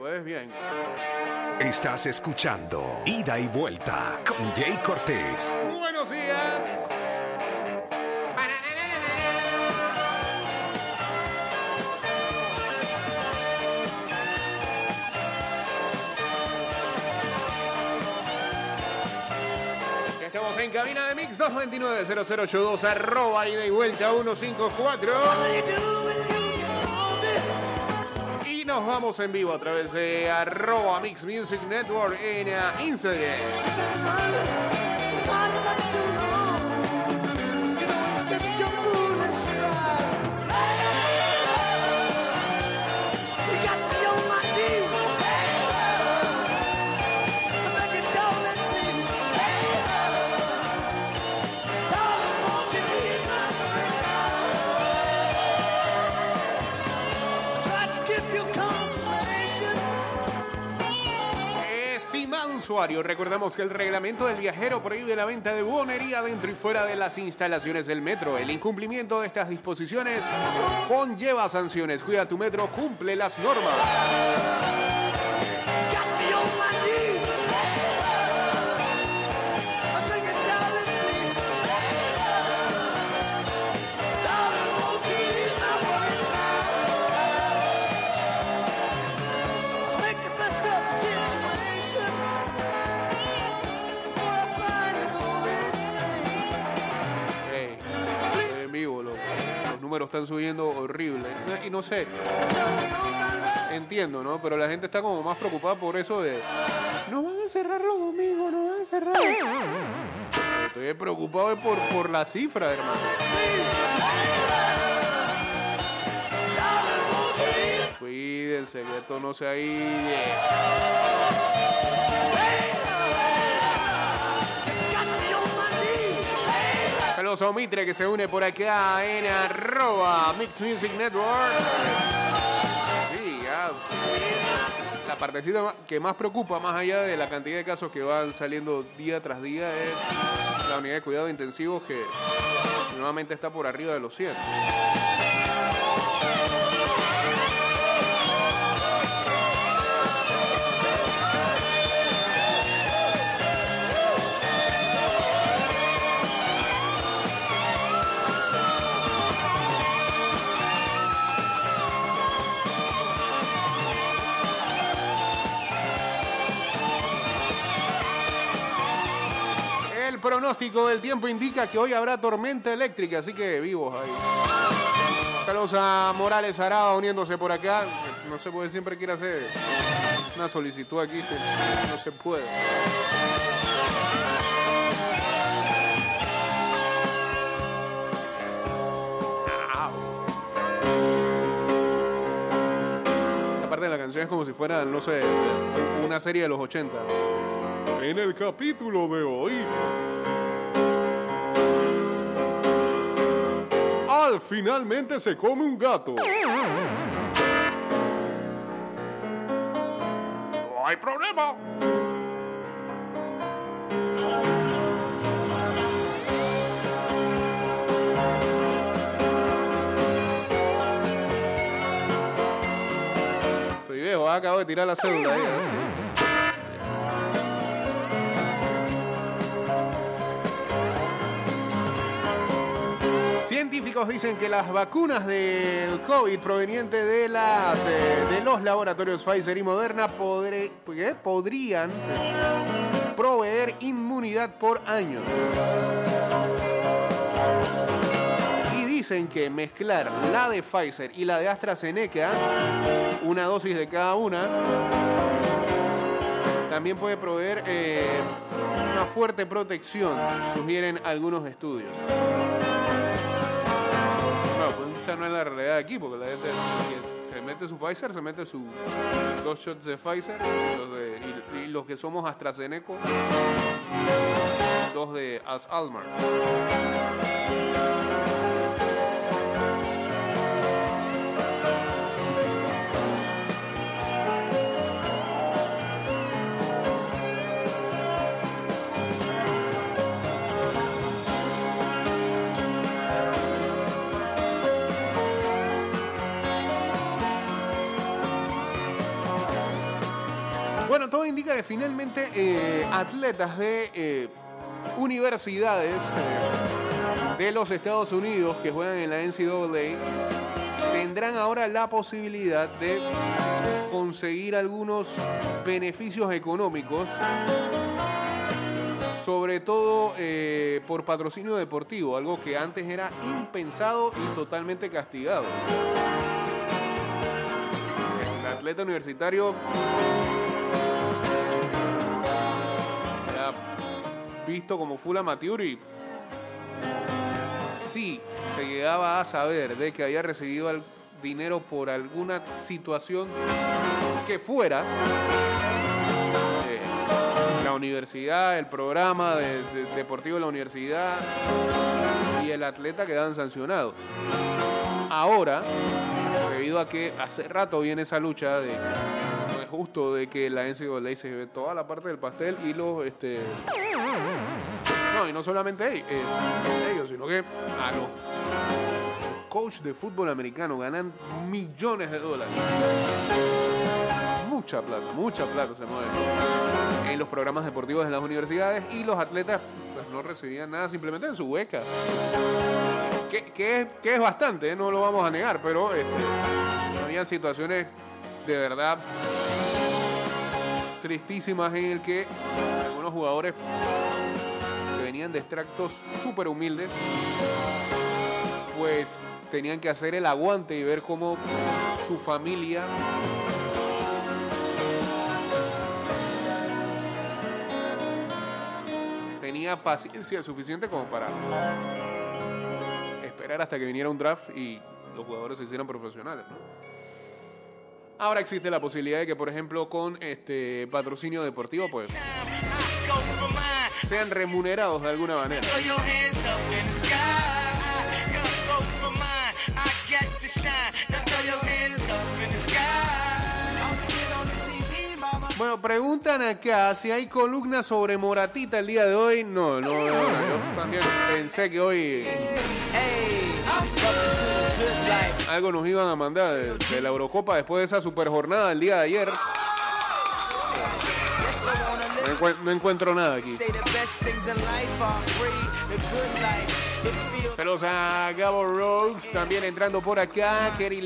pues bien. Estás escuchando Ida y Vuelta con Jay Cortés. Buenos días. Estamos en cabina de Mix 229-0082 arroba ida y vuelta 154 y nos vamos en vivo a través de arroba Mix Music Network en eh, Instagram. Recordamos que el reglamento del viajero prohíbe la venta de buonería dentro y fuera de las instalaciones del metro. El incumplimiento de estas disposiciones conlleva sanciones. Cuida tu metro, cumple las normas. Números están subiendo horrible. Y no sé, entiendo, ¿no? Pero la gente está como más preocupada por eso de. No van a cerrar los domingos, no van a cerrar. Estoy preocupado por, por la cifra, hermano. Cuídense, que esto no sea ahí. Saludos a Mitre que se une por acá en arroba Mix Music Network. La partecita que más preocupa, más allá de la cantidad de casos que van saliendo día tras día, es la unidad de cuidado intensivos que nuevamente está por arriba de los 100. Pronóstico del tiempo indica que hoy habrá tormenta eléctrica, así que vivos ahí. Saludos a Morales Araba uniéndose por acá. No se puede, siempre quiere hacer una solicitud aquí. que No se puede. La parte de la canción es como si fuera, no sé, una serie de los 80. En el capítulo de hoy. Al finalmente se come un gato. No hay problema. Estoy viejo, acabo de tirar la cédula ahí. ¿eh? Sí, sí. Científicos dicen que las vacunas del COVID provenientes de, las, eh, de los laboratorios Pfizer y Moderna podrían proveer inmunidad por años. Y dicen que mezclar la de Pfizer y la de AstraZeneca, una dosis de cada una, también puede proveer eh, una fuerte protección, sugieren algunos estudios. No es la realidad aquí, porque la gente se mete su Pfizer, se mete sus dos shots de Pfizer, los de- y, y los que somos AstraZeneca, dos de As Almar. Indica que finalmente eh, atletas de eh, universidades eh, de los Estados Unidos que juegan en la NCAA tendrán ahora la posibilidad de conseguir algunos beneficios económicos, sobre todo por patrocinio deportivo, algo que antes era impensado y totalmente castigado. El atleta universitario visto como full amateur y si se llegaba a saber de que había recibido al- dinero por alguna situación que fuera, la universidad, el programa de- de- deportivo de la universidad y el atleta quedaban sancionados. Ahora, debido a que hace rato viene esa lucha de no es justo de que la NCAA se lleve toda la parte del pastel y los este y no solamente ellos, eh, ellos, sino que a los coaches de fútbol americano ganan millones de dólares. Mucha plata, mucha plata se mueve en los programas deportivos de las universidades y los atletas pues, no recibían nada simplemente en su beca. Que, que que es bastante, eh, no lo vamos a negar, pero este, habían situaciones de verdad tristísimas en el que algunos jugadores de extractos súper humildes, pues tenían que hacer el aguante y ver cómo su familia tenía paciencia suficiente como para esperar hasta que viniera un draft y los jugadores se hicieran profesionales. Ahora existe la posibilidad de que, por ejemplo, con este patrocinio deportivo, pues. Sean remunerados de alguna manera. Bueno, preguntan acá si hay columna sobre Moratita el día de hoy. No, no, no, yo también pensé que hoy algo nos iban a mandar de, de la Eurocopa después de esa super jornada del día de ayer. Good life. It feels, Saludos a Gabo Rose, también entrando por acá, Kerry.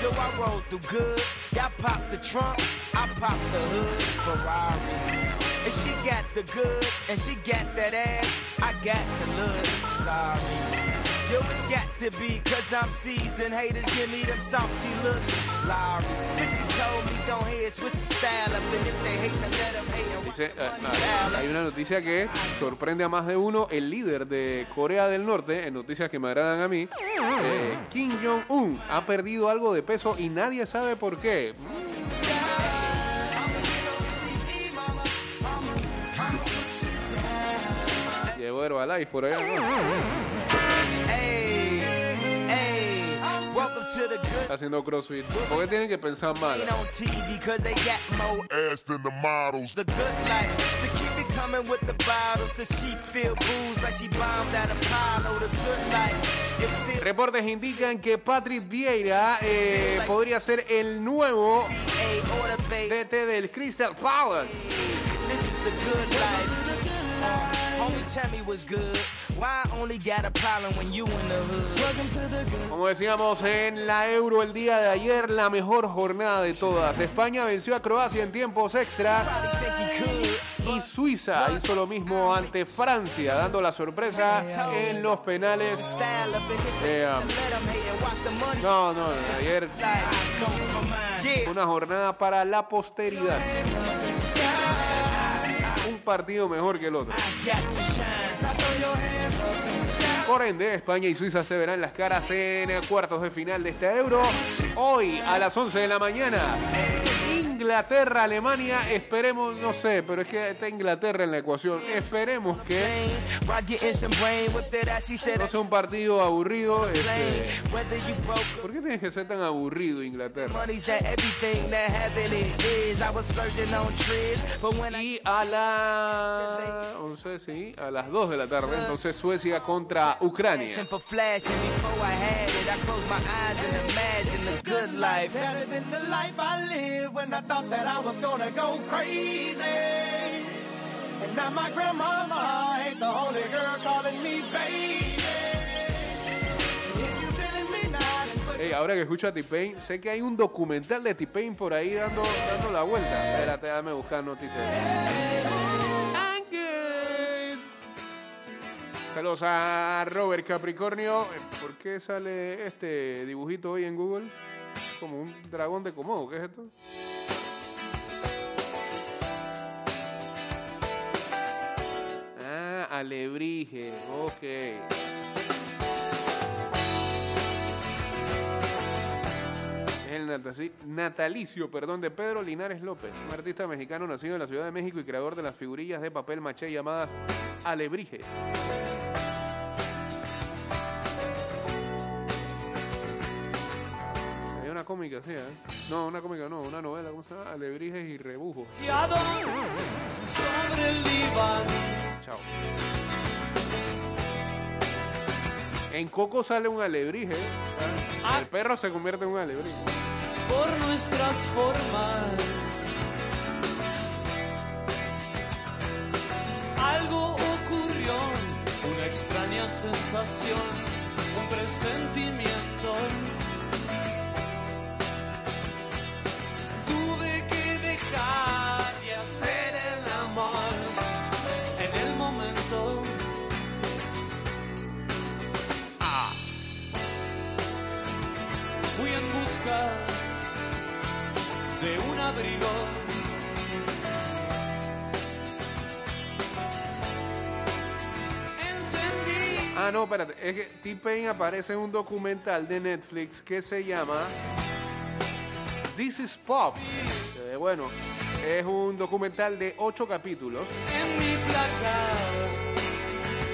So I through good. Y'all pop the trunk. I pop the hood. Ferrari. And she got the goods, and she got that ass. I got to look sorry. Yo, it's got to be, cause I'm seasoned. Haters give me them salty looks. Lowry's 50 told me don't hear, switch the style up. And if they hate, then let them hate. And Dice, eh, ah, hay una noticia que sorprende a más de uno. El líder de Corea del Norte, en noticias que me agradan a mí, eh, Kim Jong-un, ha perdido algo de peso y nadie sabe por qué. Llevó Herbalife por allá. ¿no? Haciendo CrossFit. ¿Por qué tienen que pensar mal? Ain't on TV cause they got more ass than the models. the good life. So keep it coming with the bottles. So she feel booze like she bombed at Apollo. The good life. It feel Reportes indican que Patrick Vieira eh, podría ser el nuevo. DT del Crystal Palace. Como decíamos en la Euro el día de ayer, la mejor jornada de todas. España venció a Croacia en tiempos extras y Suiza hizo lo mismo ante Francia, dando la sorpresa en los penales. Eh, no, no, ayer una jornada para la posteridad. Un partido mejor que el otro. Por ende, España y Suiza se verán las caras en cuartos de final de esta Euro. Hoy a las 11 de la mañana, Inglaterra. Alemania, esperemos, no sé, pero es que está Inglaterra en la ecuación. Esperemos que no sea un partido aburrido. este, ¿Por qué tienes que ser tan aburrido, Inglaterra? Y a las 11, sí, a las 2 de la tarde, entonces Suecia contra Ucrania. Thought that I was gonna go crazy. And now my grandmama ain't the only girl calling me baby. If you feeling me now, then put Ey, ahora que escucho a T-Pain, sé que hay un documental de T-Pain por ahí dando, dando la vuelta. Espérate, déjame buscar noticias. I'm good. Saludos a Robert Capricornio. Eh, ¿Por qué sale este dibujito hoy en Google? Como un dragón de Komodo. ¿Qué es esto? Alebrije. Ok. Es el natali- natalicio perdón, de Pedro Linares López, un artista mexicano nacido en la Ciudad de México y creador de las figurillas de papel maché llamadas alebrijes. Cómica, sí, ¿eh? No, una cómica no, una novela, ¿cómo se llama? Alebrijes y rebujos. sobre el diván. Chao. En Coco sale un alebrije. ¿sabes? El perro se convierte en un alebrije. por nuestras formas. Algo ocurrió, una extraña sensación, un presentimiento. Abrigo. Encendí Ah, no, espérate. Es que T-Pain aparece en un documental de Netflix que se llama This is Pop. Eh, bueno, es un documental de ocho capítulos. en mi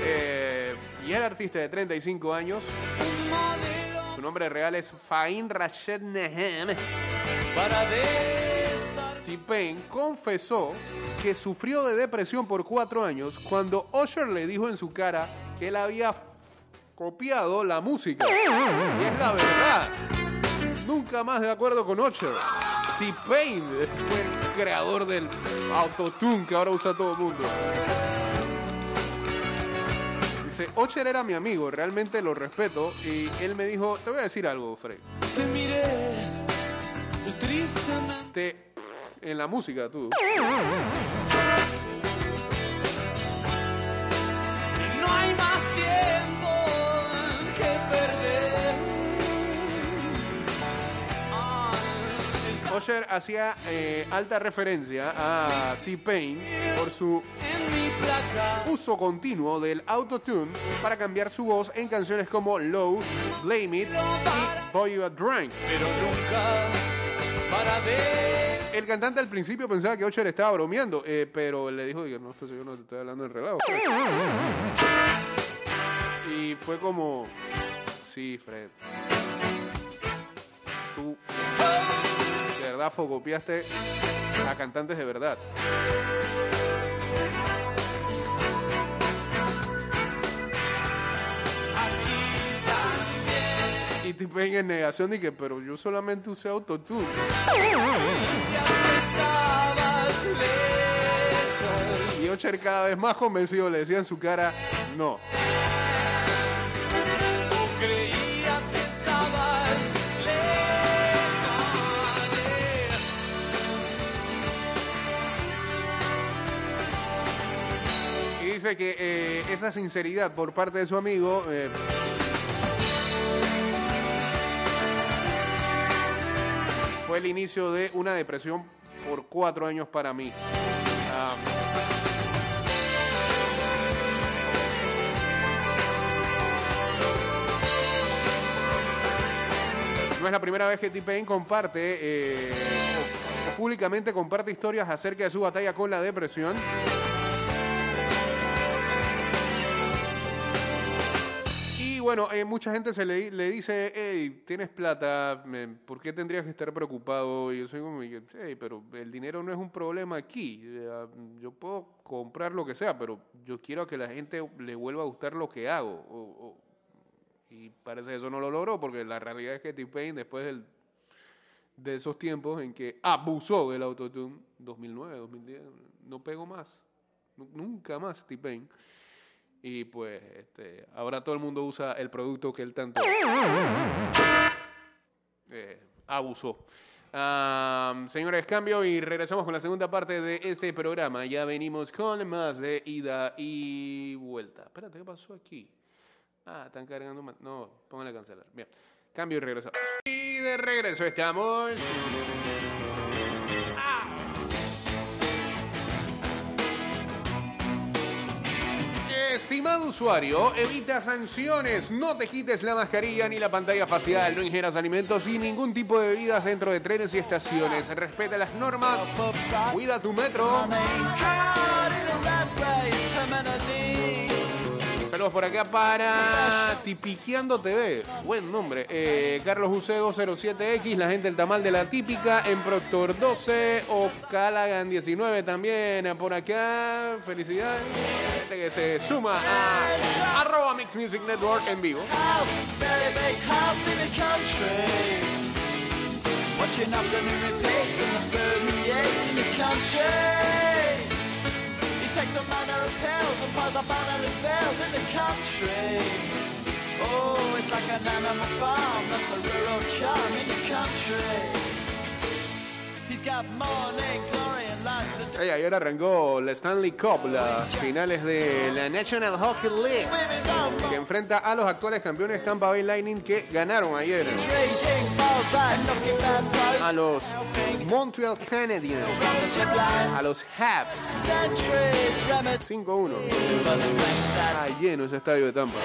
eh, y el artista de 35 años, su nombre real es Fain Rashid Nehem. para desarmar. T-Pain confesó que sufrió de depresión por cuatro años cuando Usher le dijo en su cara que él había copiado la música. Y es la verdad. Nunca más de acuerdo con Usher. T-Pain fue el creador del autotune que ahora usa todo el mundo. Dice, Usher era mi amigo, realmente lo respeto. Y él me dijo, te voy a decir algo, Fred. Te miré tristemente Te- en la música, tú. y no hay más tiempo que perder. Está Usher hacía eh, alta referencia a T-Pain por su uso continuo del autotune para cambiar su voz en canciones como Low, Blame It y Boy You Are Drunk. pero nunca para ver. El cantante al principio pensaba que Usher estaba bromeando, eh, pero le dijo no, pues yo no te estoy hablando en relajo. Fred". Y fue como, sí, Fred. Tú, de verdad, focopiaste a cantantes de verdad. Y T-Pain en negación y que, pero yo solamente usé autotune. Y Usher cada vez más convencido le decía en su cara, no. Y dice que eh, esa sinceridad por parte de su amigo eh, fue el inicio de una depresión por cuatro años para mí. Ah, No es la primera vez que T-Pain comparte eh, públicamente comparte historias acerca de su batalla con la depresión. Bueno, eh, mucha gente se le, le dice, hey, tienes plata, ¿por qué tendrías que estar preocupado? Y yo soy como, hey, pero el dinero no es un problema aquí. Eh, Yo puedo comprar lo que sea, pero yo quiero que la gente le vuelva a gustar lo que hago. Y parece que eso no lo logró, porque la realidad es que T-Pain, después de esos tiempos en que abusó del autotune, 2009, 2010, no pegó más. Nu- Nunca más T-Pain. Y pues este, ahora todo el mundo usa el producto que él tanto eh, abusó. Señores, cambio y regresamos con la segunda parte de este programa. Ya venimos con más de ida y vuelta. Espérate, ¿qué pasó aquí? Ah, están cargando más. No, pónganle a cancelar. Bien, cambio y regresamos. Y de regreso estamos. Estimado usuario, evita sanciones, no te quites la mascarilla ni la pantalla facial, no ingieras alimentos y ningún tipo de bebidas dentro de trenes y estaciones. Respeta las normas, cuida tu metro. Saludos por acá para Tipiqueando TV. Buen nombre. Eh, Carlos UC 207X, la gente del tamal de la típica. En Proctor 12 o Calagan 19 también. Por acá. Felicidades. Gente que se suma a arroba Mix Music Network en vivo. in. Watching afternoon repeats and the 38s in the country. He takes a pills and piles up animal spells in the country. Oh, it's like an animal farm, that's a rural charm in the country. He's got morning Hey, ayer arrancó la Stanley Cup, las finales de la National Hockey League, que enfrenta a los actuales campeones Tampa Bay Lightning que ganaron ayer. A los Montreal Canadiens, a los Habs. Centuries remedy 5-1. Está lleno ese estadio de Tampa.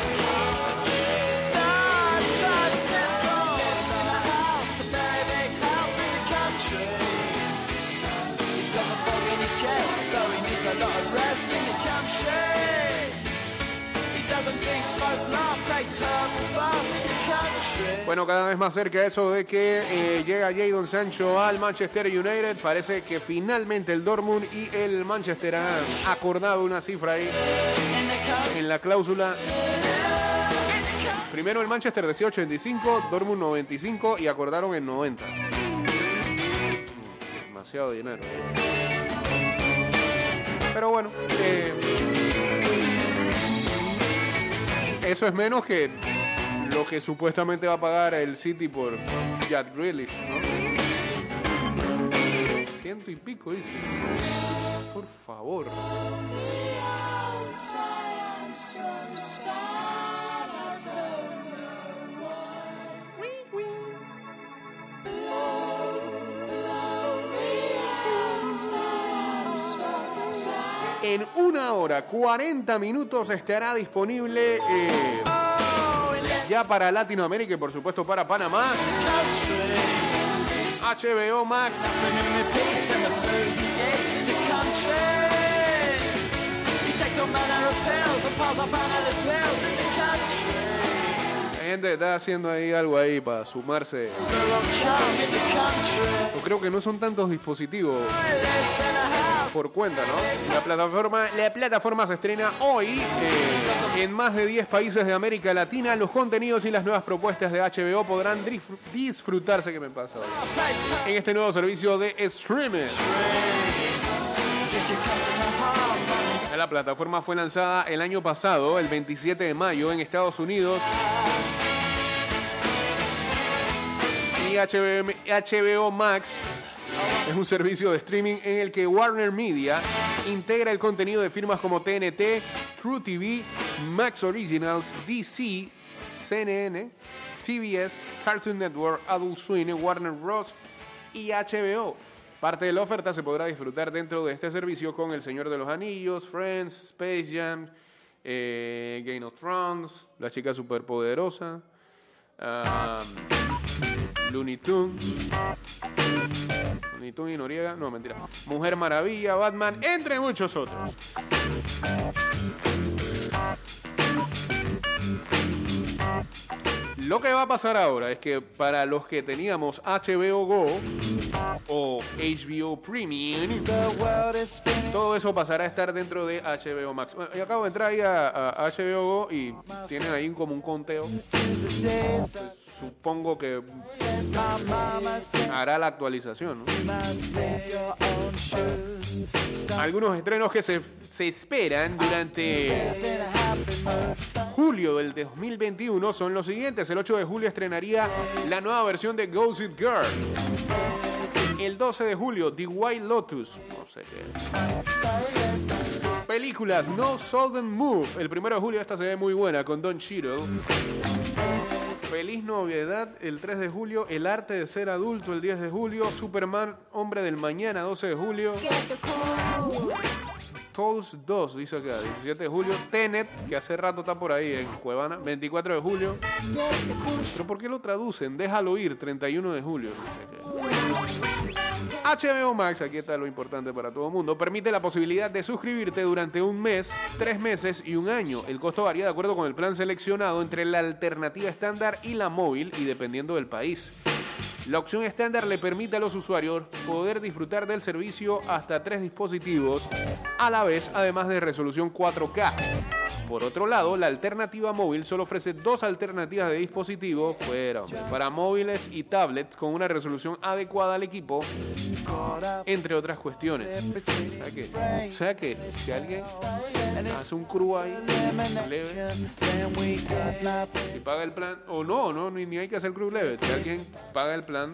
So he needs a lot of rest in the country. He doesn't drink, smoke, laugh, takes herbal baths in the country. Bueno, cada vez más cerca eso de que eh, llega Jadon Sancho al Manchester United. Parece que finalmente el Dortmund y el Manchester han acordado una cifra ahí en la cláusula. Primero el Manchester decía 85, Dortmund 95 y acordaron en 90. Mm, Demasiado dinero. Pero bueno, eh, eso es menos que lo que supuestamente va a pagar el City por Jack Grealish, ¿no? Ciento y pico, dice. Por favor. En una hora, 40 minutos estará disponible eh, ya para Latinoamérica y por supuesto para Panamá. HBO Max. La gente está haciendo ahí algo ahí para sumarse. Yo creo que no son tantos dispositivos Por cuenta, ¿no? La plataforma, la plataforma se estrena hoy eh, en más de 10 países de América Latina. Los contenidos y las nuevas propuestas de HBO podrán disfrutarse, ¿qué me pasa. En este nuevo servicio de streaming. La plataforma fue lanzada el año pasado, el 27 de mayo, en Estados Unidos. Y HBO Max es un servicio de streaming en el que Warner Media integra el contenido de firmas como TNT, True TV, Max Originals, DC, CNN, TBS, Cartoon Network, Adult Swim, Warner Bros. y HBO. Parte de la oferta se podrá disfrutar dentro de este servicio con El Señor de los Anillos, Friends, Space Jam, eh, Game of Thrones, La Chica Superpoderosa, um, Looney Tunes. Looney Tunes y Noriega. No, mentira. Mujer Maravilla, Batman, entre muchos otros. Lo que va a pasar ahora es que para los que teníamos HBO Go o HBO Premium, todo eso pasará a estar dentro de HBO Max. Bueno, yo acabo de entrar ahí a, a HBO Go y tienen ahí como un conteo. Supongo que hará la actualización. ¿no? Algunos estrenos que se, se esperan durante julio del 2021 son los siguientes. El 8 de julio estrenaría la nueva versión de Gossip Girl. El 12 de julio, The White Lotus. No sé qué. Películas No Sudden Move. El 1 de julio esta se ve muy buena con Don Cheadle. Feliz novedad el 3 de julio, El arte de ser adulto el 10 de julio, Superman Hombre del Mañana 12 de julio, Tolls 2 dice acá, 17 de julio, Tenet, que hace rato está por ahí en Cuevana, 24 de julio. Pero ¿por qué lo traducen? Déjalo ir, 31 de julio. no sé qué. HBO Max, aquí está lo importante para todo el mundo, permite la posibilidad de suscribirte durante un mes, tres meses y un año. El costo varía de acuerdo con el plan seleccionado entre la alternativa estándar y la móvil y dependiendo del país. La opción estándar le permite a los usuarios poder disfrutar del servicio hasta tres dispositivos a la vez, además de resolución 4K. Por otro lado, la alternativa móvil solo ofrece dos alternativas de dispositivo fuera, para móviles y tablets con una resolución adecuada al equipo, entre otras cuestiones. O sea que, o sea que si alguien hace un crew ahí, leve, si paga el plan, o no, no, ni, hay que hacer crew leve, si alguien paga el plan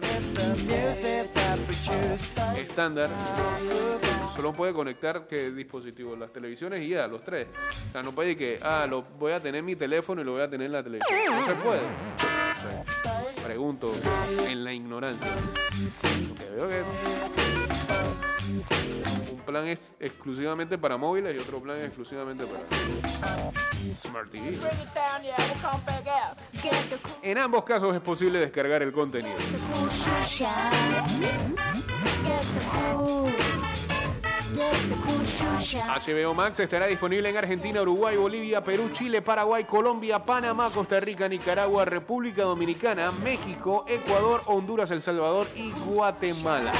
estándar, solo puede conectar que dispositivos, las televisiones y ya, los tres. O sea, no puede decir que, ah, lo voy a tener en mi teléfono y lo voy a tener en la televisión. No se puede. No sé. Pregunto en la ignorancia. Porque veo que un plan es exclusivamente para móviles y otro plan es exclusivamente para Smart TV. En ambos casos es posible descargar el contenido. HBO Max estará disponible en Argentina, Uruguay, Bolivia, Perú, Chile, Paraguay, Colombia, Panamá, Costa Rica, Nicaragua, República Dominicana, México, Ecuador, Honduras, El Salvador y Guatemala.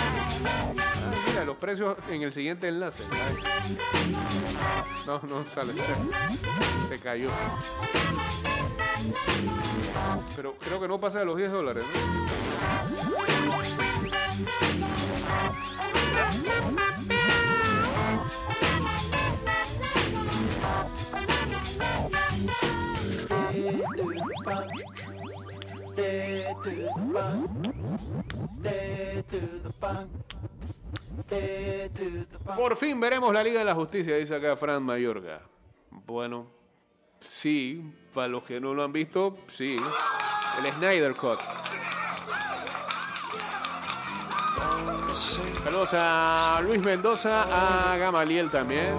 Mira, los precios en el siguiente enlace. No, no sale. Se cayó. Pero creo que no pasa de los 10 dólares. Por fin veremos la Liga de la Justicia, dice acá Fran Mayorga. Bueno, sí, para los que no lo han visto, sí. El Snyder Cut. Saludos a Luis Mendoza, a Gamaliel también.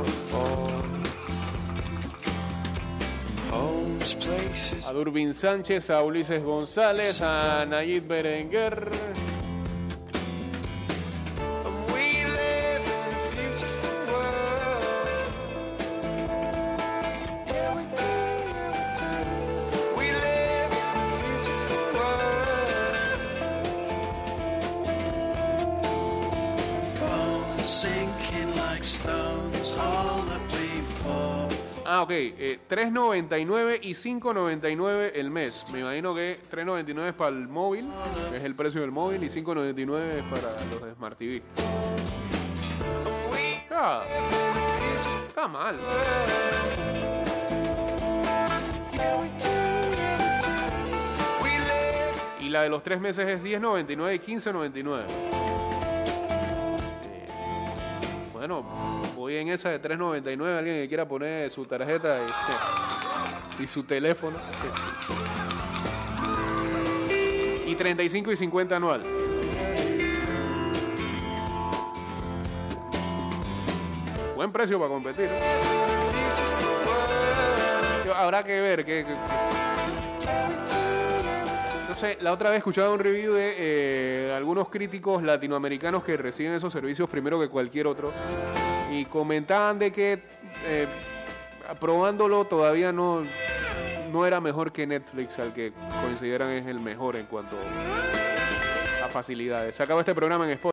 A Durbin Sánchez, a Ulises González, a Nayib Berenguer. Ah, ok. eh, 3.99 y 5.99 el mes. Me imagino que 3.99 es para el móvil, que es el precio del móvil, y 5.99 es para los de Smart TV. Ah, está mal. Y la de los tres meses es 10.99 y 15.99. Bueno, voy en esa de 3.99. Alguien que quiera poner su tarjeta y, y su teléfono. Y 35 y 50 anual. Buen precio para competir. Habrá que ver que- Entonces, la otra vez escuchaba un review de eh, algunos críticos latinoamericanos que reciben esos servicios primero que cualquier otro y comentaban de que eh, probándolo todavía no, no era mejor que Netflix, al que consideran es el mejor en cuanto a facilidades. Se acaba este programa en Spotify.